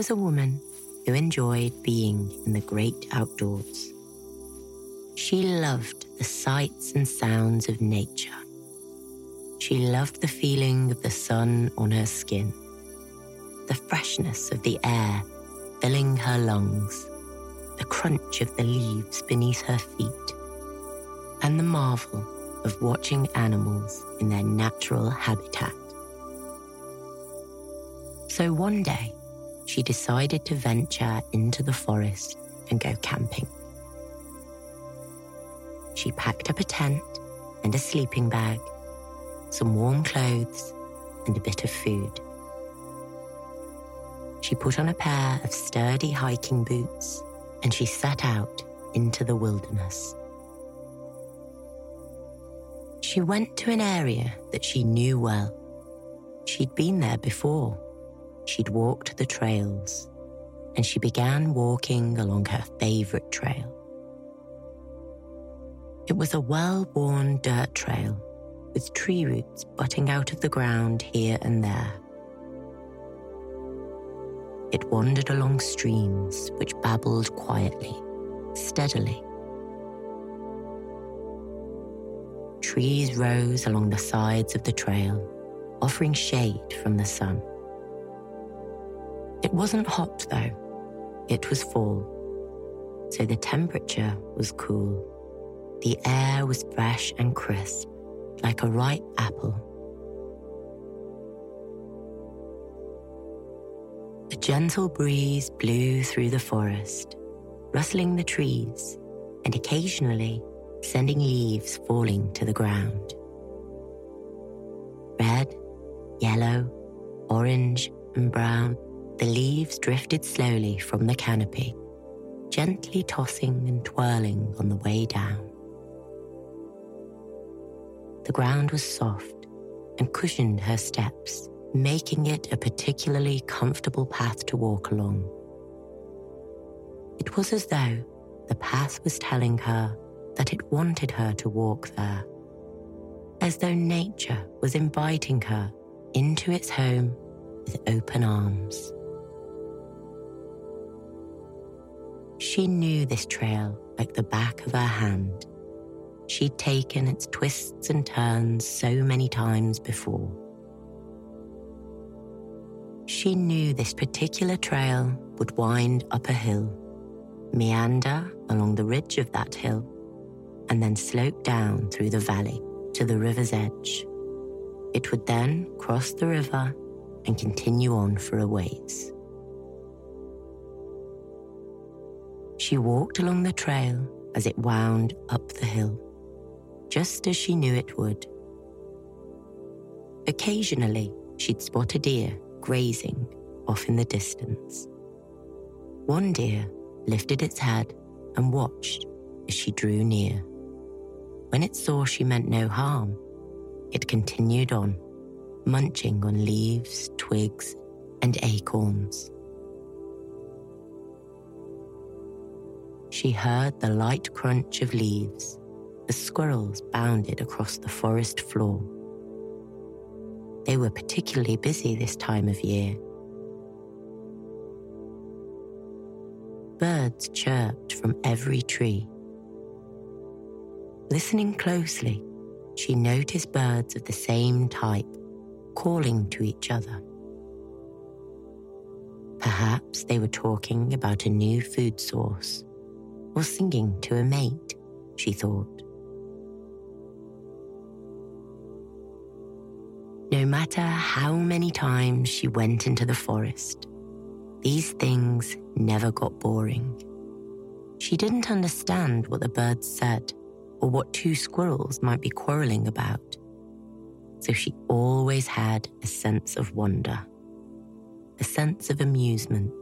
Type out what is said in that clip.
Was a woman who enjoyed being in the great outdoors. She loved the sights and sounds of nature. She loved the feeling of the sun on her skin, the freshness of the air filling her lungs, the crunch of the leaves beneath her feet, and the marvel of watching animals in their natural habitat. So one day, she decided to venture into the forest and go camping. She packed up a tent and a sleeping bag, some warm clothes, and a bit of food. She put on a pair of sturdy hiking boots and she set out into the wilderness. She went to an area that she knew well. She'd been there before she'd walked the trails, and she began walking along her favorite trail. It was a well worn dirt trail with tree roots butting out of the ground here and there. It wandered along streams which babbled quietly, steadily. Trees rose along the sides of the trail, offering shade from the sun. It wasn't hot though, it was fall, so the temperature was cool. The air was fresh and crisp, like a ripe apple. A gentle breeze blew through the forest, rustling the trees and occasionally sending leaves falling to the ground. Red, yellow, orange, and brown the leaves drifted slowly from the canopy, gently tossing and twirling on the way down. The ground was soft and cushioned her steps, making it a particularly comfortable path to walk along. It was as though the path was telling her that it wanted her to walk there, as though nature was inviting her into its home with open arms. She knew this trail like the back of her hand. She'd taken its twists and turns so many times before. She knew this particular trail would wind up a hill, meander along the ridge of that hill, and then slope down through the valley to the river's edge. It would then cross the river and continue on for a ways. She walked along the trail as it wound up the hill, just as she knew it would. Occasionally, she'd spot a deer grazing off in the distance. One deer lifted its head and watched as she drew near. When it saw she meant no harm, it continued on, munching on leaves, twigs, and acorns. She heard the light crunch of leaves The squirrels bounded across the forest floor. They were particularly busy this time of year. Birds chirped from every tree. Listening closely, she noticed birds of the same type calling to each other. Perhaps they were talking about a new food source or singing to a mate, she thought. No matter how many times she went into the forest, these things never got boring. She didn't understand what the birds said, or what two squirrels might be quarreling about. So she always had a sense of wonder, a sense of amusement,